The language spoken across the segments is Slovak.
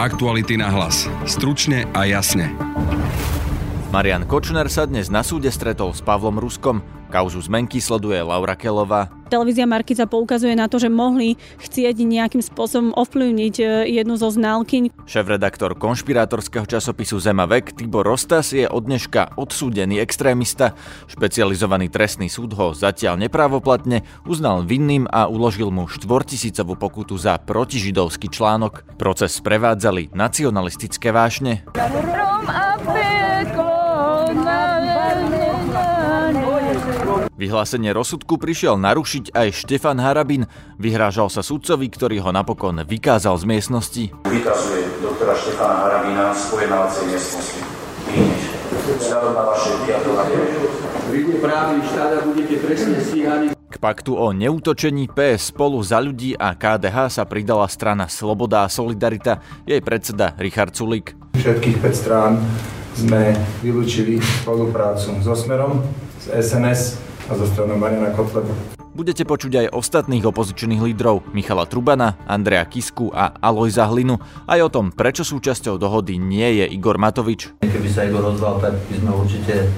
Aktuality na hlas. Stručne a jasne. Marian Kočner sa dnes na súde stretol s Pavlom Ruskom. Kauzu zmenky sleduje Laura Kelová. Televízia Markiza poukazuje na to, že mohli chcieť nejakým spôsobom ovplyvniť e, jednu zo znalkyň. Šéf-redaktor konšpirátorského časopisu Zema vek Tibor Rostas je od dneška odsúdený extrémista. Špecializovaný trestný súd ho zatiaľ neprávoplatne uznal vinným a uložil mu štvortisícovú pokutu za protižidovský článok. Proces sprevádzali nacionalistické vášne. Rom Vyhlásenie rozsudku prišiel narušiť aj Štefan Harabin. Vyhrážal sa sudcovi, ktorý ho napokon vykázal z miestnosti. Vykazuje doktora Štefana Harabina z pojednávacej miestnosti. Vyhneš. Vzhľadom na vaše vyjadrovanie. Príde právny štát a budete presne stíhaní. K paktu o neútočení PS spolu za ľudí a KDH sa pridala strana Sloboda a Solidarita, jej predseda Richard Sulik. Všetkých 5 strán sme vylúčili spoluprácu so Smerom, z SNS a zo stranou Mariana Kotlebu. Budete počuť aj ostatných opozičných lídrov Michala Trubana, Andrea Kisku a Alojza Hlinu aj o tom, prečo súčasťou dohody nie je Igor Matovič. Keby sa Igor ozval, tak by sme určite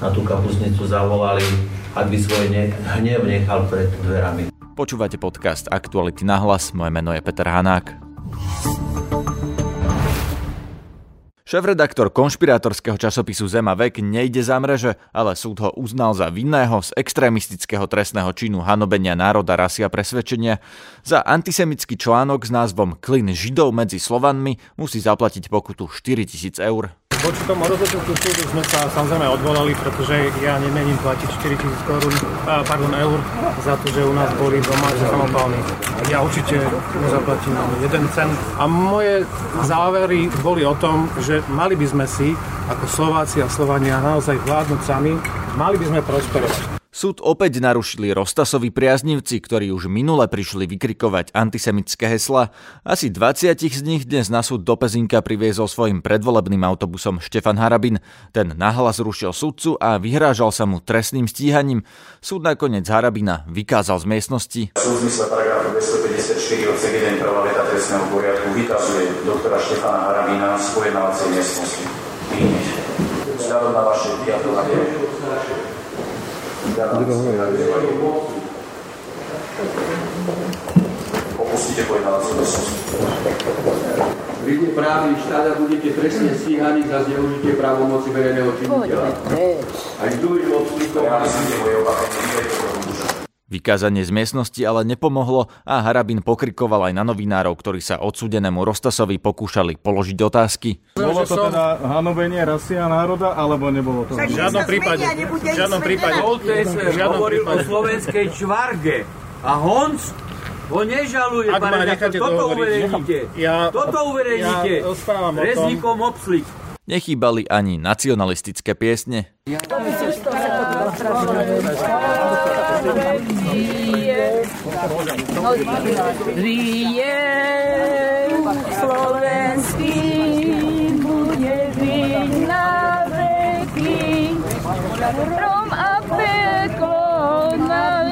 na tú kapusnicu zavolali, ak by svoj ne- hnev nechal pred dverami. Počúvate podcast Aktuality na hlas, moje meno je Peter Hanák. Šéf-redaktor konšpirátorského časopisu Zema vek nejde za mreže, ale súd ho uznal za vinného z extrémistického trestného činu hanobenia národa, rasy a presvedčenia. Za antisemický článok s názvom Klin židov medzi Slovanmi musí zaplatiť pokutu 4000 eur. Voči tomu rozhodnutiu súdu sme sa samozrejme odvolali, pretože ja nemením platiť 4 tisíc korún, pardon, eur za to, že u nás boli doma samopálni. Ja určite nezaplatím ani jeden cent. A moje závery boli o tom, že mali by sme si, ako Slováci a Slovania, naozaj vládnuť sami, mali by sme prosperovať. Súd opäť narušili Rostasovi priaznivci, ktorí už minule prišli vykrikovať antisemické hesla. Asi 20 z nich dnes na súd do Pezinka priviezol svojim predvolebným autobusom Štefan Harabin. Ten nahlas rušil súdcu a vyhrážal sa mu trestným stíhaním. Súd nakoniec Harabina vykázal z miestnosti. Súd zmysle paragrafu 254 odsek 1 prvá veta trestného poriadku vykazuje doktora Štefana Harabina z pojednávacej miestnosti. Vzhľadom na vaše Opustite pojednávací Príde právny štát a budete presne stíhaní za zneužitie právomoci verejného činiteľa. Aj druhým obsluhom. Ja myslím, že moje opatrenie, Vykázanie z miestnosti ale nepomohlo a Harabin pokrikoval aj na novinárov, ktorí sa odsudenému Rostasovi pokúšali položiť otázky. Bolo to teda hanobenie rasy a národa, alebo nebolo to? V žiadnom prípade. V žiadnom prípade. V hovoril o slovenskej čvarge a Honc ho nežaluje, Ak pane toto uverejnite. Ja, toto uverejnite. Ja. Reznikom obslik. Nechýbali ani nacionalistické piesne. Rie slovenský bude byť na veky. Rom a peklo na,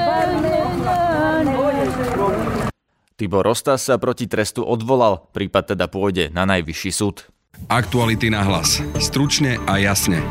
Tibor Rostas sa proti trestu odvolal, prípad teda pôjde na najvyšší súd. Aktuality na hlas. Stručne a jasne.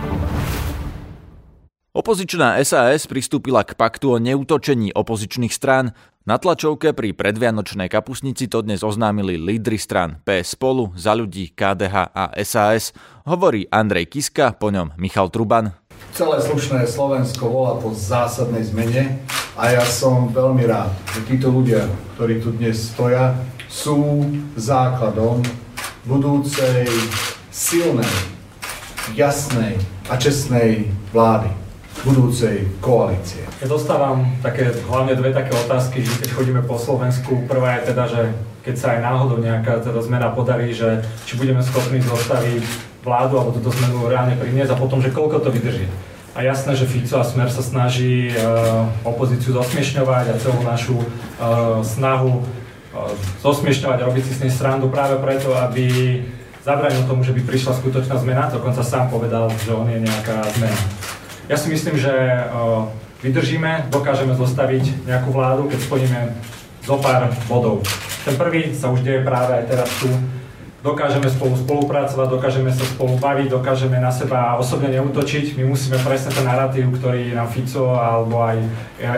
Opozičná SAS pristúpila k paktu o neútočení opozičných strán. Na tlačovke pri predvianočnej kapusnici to dnes oznámili lídry strán PS Spolu, Za ľudí, KDH a SAS. Hovorí Andrej Kiska, po ňom Michal Truban. Celé slušné Slovensko volá po zásadnej zmene a ja som veľmi rád, že títo ľudia, ktorí tu dnes stoja, sú základom budúcej silnej, jasnej a čestnej vlády budúcej koalície. Ja dostávam také, hlavne dve také otázky, že keď chodíme po Slovensku, prvá je teda, že keď sa aj náhodou nejaká teda zmena podarí, že či budeme schopní zostaviť vládu alebo túto zmenu reálne priniesť a potom, že koľko to vydrží. A jasné, že Fico a Smer sa snaží uh, opozíciu zosmiešňovať a celú našu uh, snahu uh, zosmiešňovať a robiť si s nej srandu práve preto, aby zabránil tomu, že by prišla skutočná zmena. Dokonca sám povedal, že on je nejaká zmena. Ja si myslím, že vydržíme, dokážeme zostaviť nejakú vládu, keď splníme zo pár bodov. Ten prvý sa už deje práve aj teraz tu. dokážeme spolu spolupracovať, dokážeme sa spolu baviť, dokážeme na seba osobne neútočiť. My musíme presne ten narratív, ktorý nám Fico alebo aj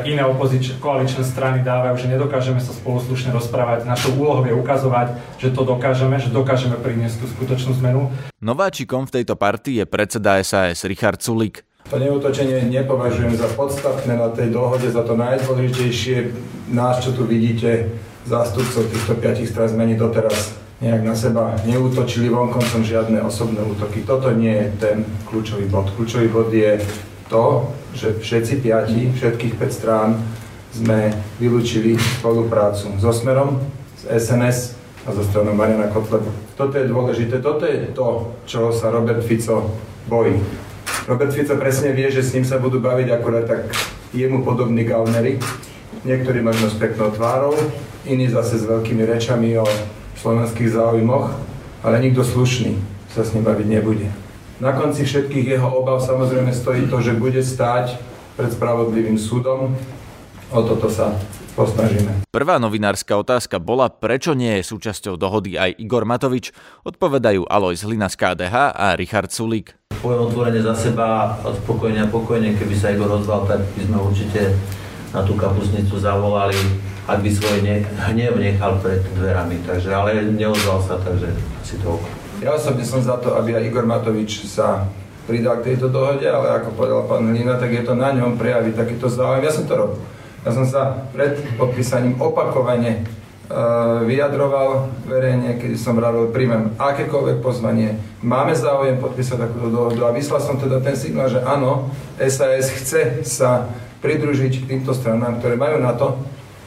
iné opozičné koaličné strany dávajú, že nedokážeme sa spolu slušne rozprávať. Našou úlohou je ukazovať, že to dokážeme, že dokážeme priniesť tú skutočnú zmenu. Nováčikom v tejto partii je predseda SAS Richard Sulik. To neútočenie nepovažujem za podstatné na tej dohode, za to najdôležitejšie nás, čo tu vidíte, zástupcov týchto piatich strán zmení doteraz nejak na seba neútočili vonkoncom žiadne osobné útoky. Toto nie je ten kľúčový bod. Kľúčový bod je to, že všetci piati, všetkých 5 strán sme vylúčili spoluprácu so Smerom, s SNS a so stranou Mariana Kotlebu. Toto je dôležité, toto je to, čo sa Robert Fico bojí. Robert Fico presne vie, že s ním sa budú baviť akurát tak jemu podobní gaunery. Niektorí možno s peknou tvárou, iní zase s veľkými rečami o slovenských záujmoch, ale nikto slušný sa s ním baviť nebude. Na konci všetkých jeho obav samozrejme stojí to, že bude stáť pred spravodlivým súdom. O toto sa posnažíme. Prvá novinárska otázka bola, prečo nie je súčasťou dohody aj Igor Matovič. Odpovedajú Alois Hlina z KDH a Richard Sulík. Poviem otvorene za seba, spokojne a pokojne, keby sa Igor ozval, tak by sme určite na tú kapusnicu zavolali ak by svoj ne, hnev nechal pred dverami. Takže, ale neozval sa, takže asi to Ja osobne som za to, aby aj Igor Matovič sa pridal k tejto dohode, ale ako povedal pán Hlina, tak je to na ňom prejaviť takýto záujem. Ja som to robil. Ja som sa pred podpísaním opakovane uh, vyjadroval verejne, kedy som vravil, príjmem akékoľvek pozvanie, máme záujem podpísať takúto dohodu a vyslal som teda ten signál, že áno, SAS chce sa pridružiť týmto stranám, ktoré majú na to,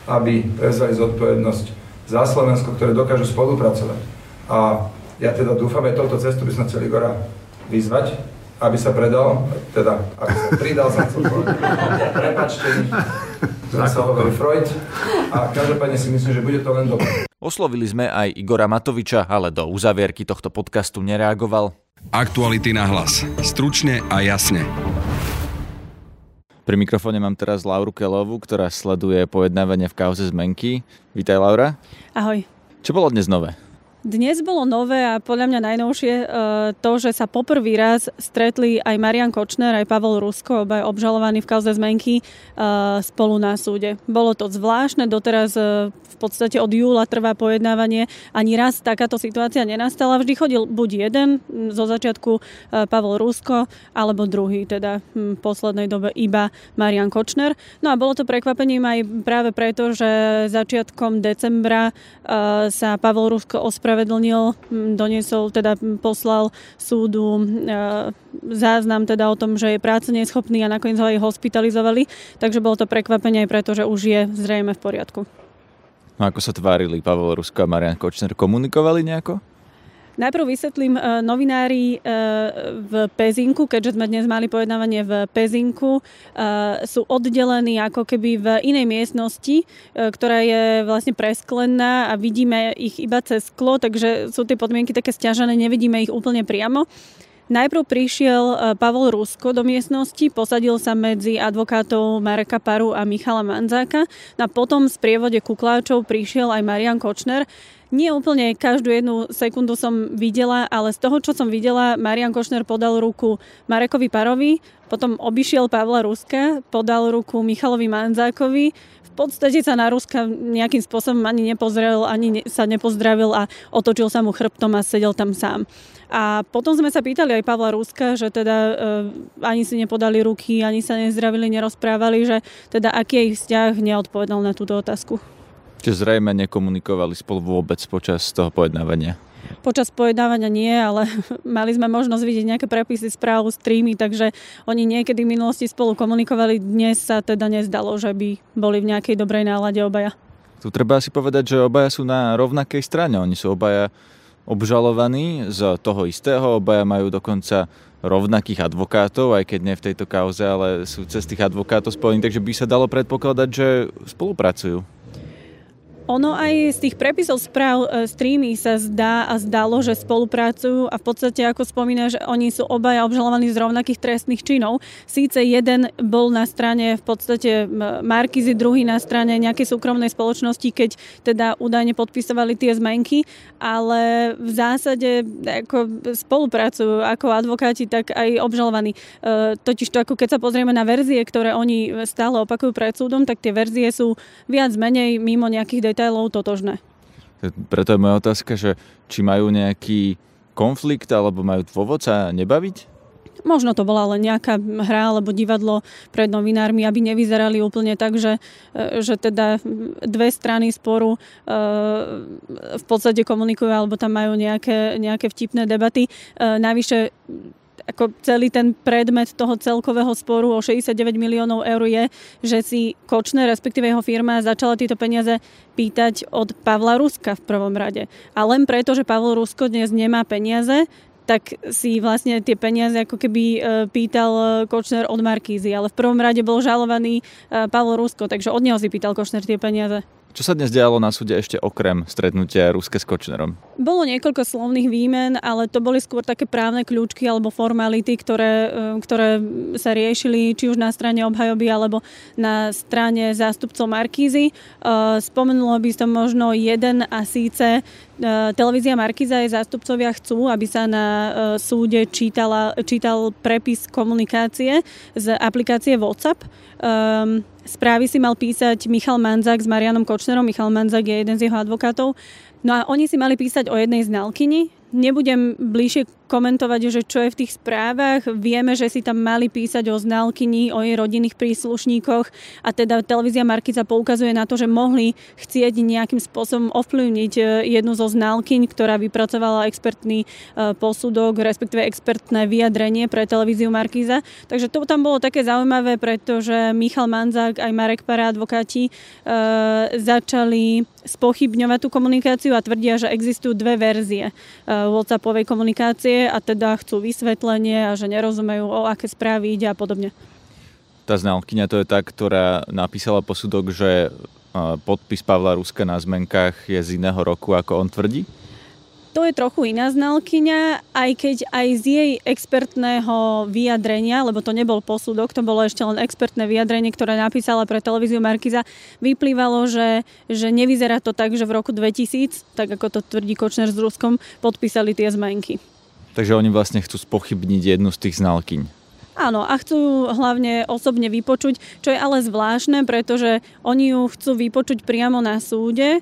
aby prevzali zodpovednosť za Slovensko, ktoré dokážu spolupracovať. A ja teda dúfam, aj touto cestu by som chcel Igora vyzvať, aby sa predal, teda aby sa pridal, som chcel povedať. Prepačte sa hovorí Freud a každopádne si myslím, že bude to len dobré. Oslovili sme aj Igora Matoviča, ale do uzavierky tohto podcastu nereagoval. Aktuality na hlas. Stručne a jasne. Pri mikrofóne mám teraz Lauru Kelovu, ktorá sleduje pojednávanie v kauze zmenky. Vítaj Laura. Ahoj. Čo bolo dnes nové? Dnes bolo nové a podľa mňa najnovšie e, to, že sa poprvý raz stretli aj Marian Kočner, aj Pavel Rusko, obaj obžalovaní v kauze zmenky, e, spolu na súde. Bolo to zvláštne, doteraz e, v podstate od júla trvá pojednávanie. Ani raz takáto situácia nenastala. Vždy chodil buď jeden, zo začiatku Pavel Rusko, alebo druhý, teda v poslednej dobe iba Marian Kočner. No a bolo to prekvapením aj práve preto, že začiatkom decembra sa Pavel Rusko ospravedlnil ospravedlnil, doniesol, teda poslal súdu záznam teda o tom, že je práce neschopný a nakoniec ho aj hospitalizovali, takže bolo to prekvapenie aj preto, že už je zrejme v poriadku. No ako sa tvárili Pavel Rusko a Marian Kočner? Komunikovali nejako? Najprv vysvetlím, e, novinári e, v Pezinku, keďže sme dnes mali pojednávanie v Pezinku, e, sú oddelení ako keby v inej miestnosti, ktorá je vlastne presklená a vidíme ich iba cez sklo, takže sú tie podmienky také stiažené, nevidíme ich úplne priamo. Najprv prišiel Pavol Rusko do miestnosti, posadil sa medzi advokátov Mareka Paru a Michala Manzáka. A potom z prievode kukláčov prišiel aj Marian Kočner. Nie úplne každú jednu sekundu som videla, ale z toho, čo som videla, Marian Košner podal ruku Marekovi Parovi, potom obišiel Pavla Ruska, podal ruku Michalovi Manzákovi, v podstate sa na Ruska nejakým spôsobom ani nepozrel, ani sa nepozdravil a otočil sa mu chrbtom a sedel tam sám. A potom sme sa pýtali aj Pavla Ruska, že teda e, ani si nepodali ruky, ani sa nezdravili, nerozprávali, že teda aký je ich vzťah, neodpovedal na túto otázku. Čiže zrejme nekomunikovali spolu vôbec počas toho pojednávania. Počas pojednávania nie, ale mali sme možnosť vidieť nejaké prepisy správ, streamy, takže oni niekedy v minulosti spolu komunikovali. Dnes sa teda nezdalo, že by boli v nejakej dobrej nálade obaja. Tu treba si povedať, že obaja sú na rovnakej strane. Oni sú obaja obžalovaní z toho istého, obaja majú dokonca rovnakých advokátov, aj keď nie v tejto kauze, ale sú cez tých advokátov spojení, takže by sa dalo predpokladať, že spolupracujú. Ono aj z tých prepisov správ e, streamy sa zdá a zdalo, že spolupracujú a v podstate, ako spomína, že oni sú obaja obžalovaní z rovnakých trestných činov. Síce jeden bol na strane v podstate Markizy, druhý na strane nejakej súkromnej spoločnosti, keď teda údajne podpisovali tie zmenky, ale v zásade ako spolupracujú ako advokáti, tak aj obžalovaní. E, totiž to, ako keď sa pozrieme na verzie, ktoré oni stále opakujú pred súdom, tak tie verzie sú viac menej mimo nejakých detailov totožné. Preto je moja otázka, že či majú nejaký konflikt alebo majú dôvod sa nebaviť? Možno to bola len nejaká hra alebo divadlo pred novinármi, aby nevyzerali úplne tak, že, e, že teda dve strany sporu e, v podstate komunikujú alebo tam majú nejaké, nejaké vtipné debaty. E, navyše ako celý ten predmet toho celkového sporu o 69 miliónov eur je, že si Kočner, respektíve jeho firma, začala tieto peniaze pýtať od Pavla Ruska v prvom rade. A len preto, že Pavel Rusko dnes nemá peniaze, tak si vlastne tie peniaze ako keby e, pýtal e, Kočner od Markízy, ale v prvom rade bol žalovaný e, Pavel Rusko, takže od neho si pýtal Kočner tie peniaze. Čo sa dnes dialo na súde ešte okrem stretnutia Ruske s Kočnerom? Bolo niekoľko slovných výmen, ale to boli skôr také právne kľúčky alebo formality, ktoré, e, ktoré sa riešili či už na strane obhajoby alebo na strane zástupcov Markízy. E, spomenulo by som možno jeden a síce e, televízia Markíza aj zástupcovia chcú, aby sa na súde čítala, čítal prepis komunikácie z aplikácie WhatsApp. Um, Správy si mal písať Michal Manzak s Marianom Kočnerom. Michal Manzak je jeden z jeho advokátov. No a oni si mali písať o jednej znalkyni, Nebudem bližšie komentovať, že čo je v tých správach. Vieme, že si tam mali písať o znalkyni, o jej rodinných príslušníkoch a teda televízia Markiza poukazuje na to, že mohli chcieť nejakým spôsobom ovplyvniť e, jednu zo znalkyň, ktorá vypracovala expertný e, posudok, respektíve expertné vyjadrenie pre televíziu Markiza. Takže to tam bolo také zaujímavé, pretože Michal Manzák aj Marek Para advokáti e, začali spochybňovať tú komunikáciu a tvrdia, že existujú dve verzie WhatsAppovej komunikácie a teda chcú vysvetlenie a že nerozumejú, o aké správy ide a podobne. Tá znalkyňa to je tá, ktorá napísala posudok, že podpis Pavla Ruska na zmenkách je z iného roku, ako on tvrdí? To je trochu iná znalkyňa, aj keď aj z jej expertného vyjadrenia, lebo to nebol posudok, to bolo ešte len expertné vyjadrenie, ktoré napísala pre televíziu Markiza, vyplývalo, že, že nevyzerá to tak, že v roku 2000, tak ako to tvrdí Kočner s Ruskom, podpísali tie zmenky. Takže oni vlastne chcú spochybniť jednu z tých znalkyň. Áno, a chcú hlavne osobne vypočuť, čo je ale zvláštne, pretože oni ju chcú vypočuť priamo na súde. E,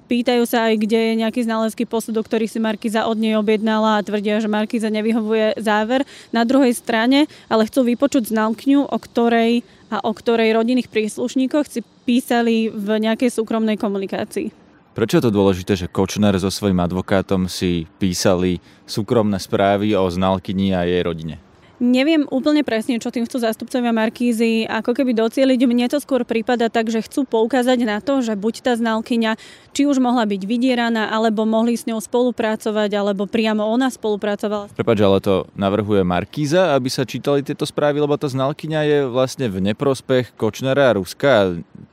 pýtajú sa aj, kde je nejaký znalecký posudok, ktorý si Markiza od nej objednala a tvrdia, že Markiza nevyhovuje záver. Na druhej strane ale chcú vypočuť znalkňu, o ktorej a o ktorej rodinných príslušníkoch si písali v nejakej súkromnej komunikácii. Prečo je to dôležité, že Kočner so svojím advokátom si písali súkromné správy o znalkyni a jej rodine? Neviem úplne presne, čo tým chcú zástupcovia Markízy ako keby docieliť. Mne to skôr prípada tak, že chcú poukázať na to, že buď tá znalkyňa či už mohla byť vydieraná, alebo mohli s ňou spolupracovať, alebo priamo ona spolupracovala. Prepač, ale to navrhuje Markíza, aby sa čítali tieto správy, lebo tá znalkyňa je vlastne v neprospech Kočnera a Ruska a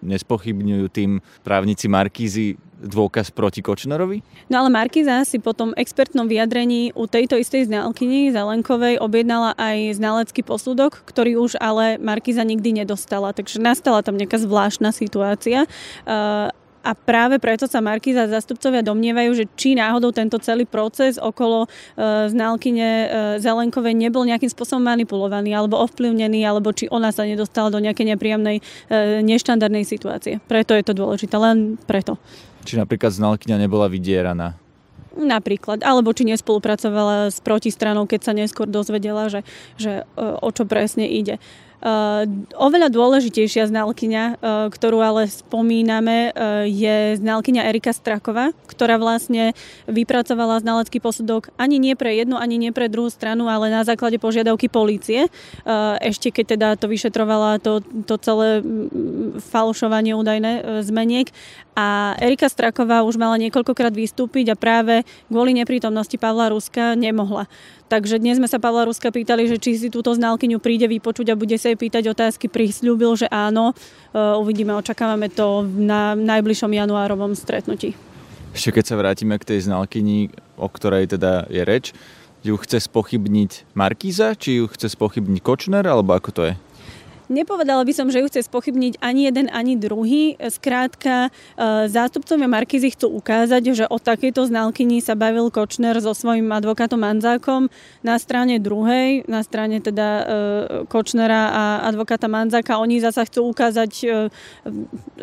nespochybňujú tým právnici Markízy dôkaz proti Kočnerovi? No ale Markiza si po tom expertnom vyjadrení u tejto istej znalkyni Zelenkovej objednala aj znalecký posudok, ktorý už ale Markiza nikdy nedostala. Takže nastala tam nejaká zvláštna situácia. Uh, a práve preto sa Markiza zastupcovia domnievajú, že či náhodou tento celý proces okolo e, znalkyne e, Zelenkovej nebol nejakým spôsobom manipulovaný alebo ovplyvnený, alebo či ona sa nedostala do nejakej nepríjemnej, e, neštandardnej situácie. Preto je to dôležité, len preto. Či napríklad znalkyňa nebola vydieraná? Napríklad. Alebo či nespolupracovala s protistranou, keď sa neskôr dozvedela, že, že e, o čo presne ide. Uh, oveľa dôležitejšia znalkyňa, uh, ktorú ale spomíname, uh, je znalkyňa Erika Straková, ktorá vlastne vypracovala znalecký posudok ani nie pre jednu, ani nie pre druhú stranu, ale na základe požiadavky polície. Ešte keď teda to vyšetrovala to, to celé falšovanie údajné zmeniek. A Erika Straková už mala niekoľkokrát vystúpiť a práve kvôli neprítomnosti Pavla Ruska nemohla. Takže dnes sme sa Pavla Ruska pýtali, že či si túto znalkyňu príde vypočuť a bude sa jej pýtať otázky. Prislúbil, že áno. Uvidíme, očakávame to na najbližšom januárovom stretnutí. Ešte keď sa vrátime k tej znalkyni, o ktorej teda je reč, ju chce spochybniť Markíza, či ju chce spochybniť Kočner, alebo ako to je? Nepovedala by som, že ju chce spochybniť ani jeden, ani druhý. Skrátka, e, zástupcovia Markizy chcú ukázať, že o takejto znalkyni sa bavil Kočner so svojím advokátom Manzákom na strane druhej, na strane teda e, Kočnera a advokáta Manzáka. Oni zasa chcú ukázať, e,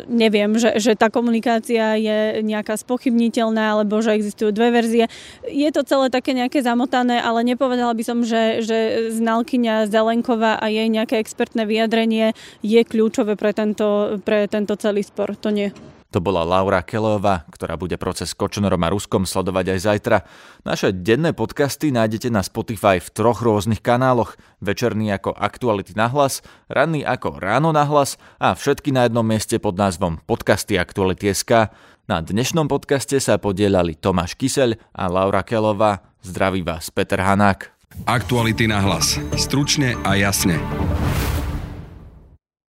neviem, že, že tá komunikácia je nejaká spochybniteľná, alebo že existujú dve verzie. Je to celé také nejaké zamotané, ale nepovedala by som, že, že znalkyňa Zelenková a jej nejaké expertné vyjadrenie vyjadrenie je kľúčové pre tento, pre tento celý spor. To nie. To bola Laura Kelová, ktorá bude proces Kočnerom a Ruskom sledovať aj zajtra. Naše denné podcasty nájdete na Spotify v troch rôznych kanáloch. Večerný ako Aktuality na hlas, ranný ako Ráno na hlas a všetky na jednom mieste pod názvom Podcasty Aktuality.sk. Na dnešnom podcaste sa podielali Tomáš Kyseľ a Laura Kelová. Zdraví vás Peter Hanák. Aktuality na hlas. Stručne a jasne.